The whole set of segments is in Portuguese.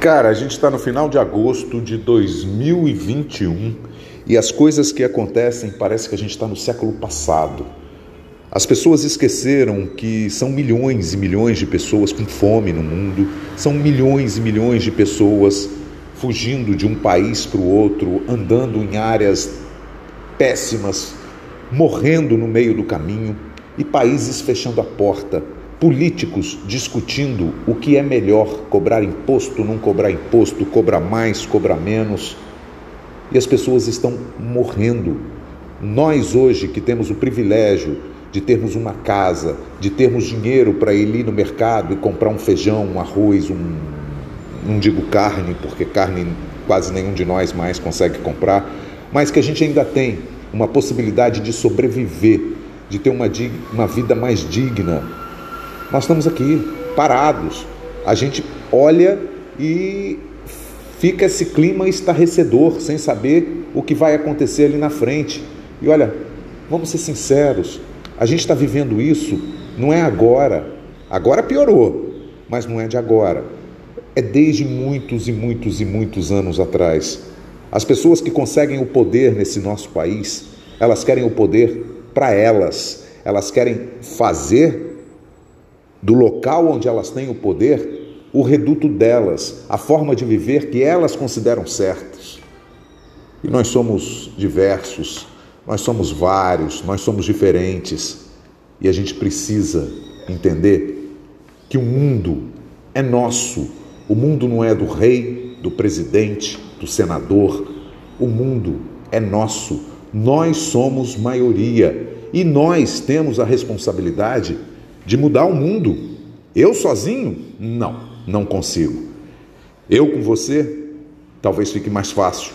Cara, a gente está no final de agosto de 2021 e as coisas que acontecem parece que a gente está no século passado. As pessoas esqueceram que são milhões e milhões de pessoas com fome no mundo, são milhões e milhões de pessoas fugindo de um país para o outro, andando em áreas péssimas, morrendo no meio do caminho e países fechando a porta, políticos discutindo o que é melhor, cobrar imposto, não cobrar imposto, cobrar mais, cobrar menos. E as pessoas estão morrendo. Nós hoje que temos o privilégio de termos uma casa, de termos dinheiro para ir no mercado e comprar um feijão, um arroz, um não digo carne, porque carne quase nenhum de nós mais consegue comprar, mas que a gente ainda tem uma possibilidade de sobreviver, de ter uma, uma vida mais digna. Nós estamos aqui parados. A gente olha e fica esse clima estarrecedor, sem saber o que vai acontecer ali na frente. E olha, vamos ser sinceros, a gente está vivendo isso, não é agora. Agora piorou, mas não é de agora. É desde muitos e muitos e muitos anos atrás. As pessoas que conseguem o poder nesse nosso país, elas querem o poder para elas. Elas querem fazer do local onde elas têm o poder o reduto delas, a forma de viver que elas consideram certos. E nós somos diversos, nós somos vários, nós somos diferentes e a gente precisa entender que o mundo é nosso. O mundo não é do rei, do presidente, do senador. O mundo é nosso. Nós somos maioria e nós temos a responsabilidade de mudar o mundo. Eu sozinho? Não, não consigo. Eu com você? Talvez fique mais fácil.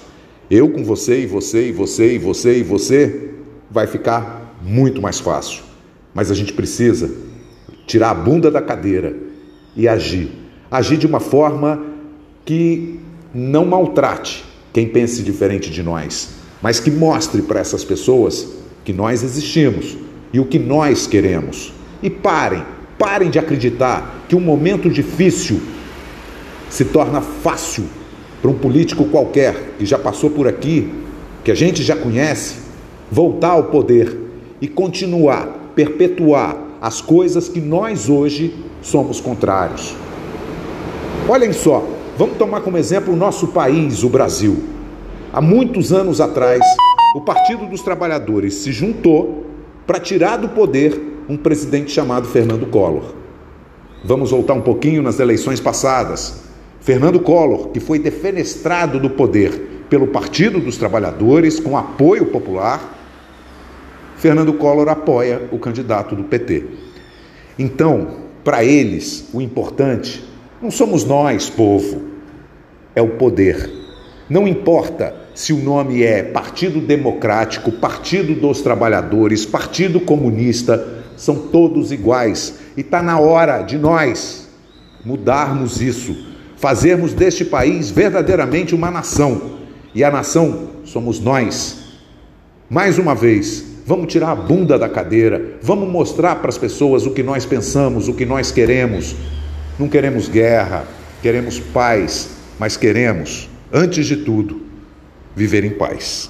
Eu com você e você e você e você e você vai ficar muito mais fácil. Mas a gente precisa tirar a bunda da cadeira e agir. Agir de uma forma que não maltrate quem pense diferente de nós, mas que mostre para essas pessoas que nós existimos e o que nós queremos. E parem, parem de acreditar que um momento difícil se torna fácil para um político qualquer que já passou por aqui, que a gente já conhece, voltar ao poder e continuar, perpetuar as coisas que nós hoje somos contrários. Olhem só, vamos tomar como exemplo o nosso país, o Brasil. Há muitos anos atrás, o Partido dos Trabalhadores se juntou para tirar do poder um presidente chamado Fernando Collor. Vamos voltar um pouquinho nas eleições passadas. Fernando Collor, que foi defenestrado do poder pelo Partido dos Trabalhadores com apoio popular, Fernando Collor apoia o candidato do PT. Então, para eles, o importante não somos nós, povo, é o poder. Não importa se o nome é Partido Democrático, Partido dos Trabalhadores, Partido Comunista, são todos iguais. E está na hora de nós mudarmos isso fazermos deste país verdadeiramente uma nação. E a nação somos nós. Mais uma vez, vamos tirar a bunda da cadeira, vamos mostrar para as pessoas o que nós pensamos, o que nós queremos. Não queremos guerra, queremos paz, mas queremos, antes de tudo, viver em paz.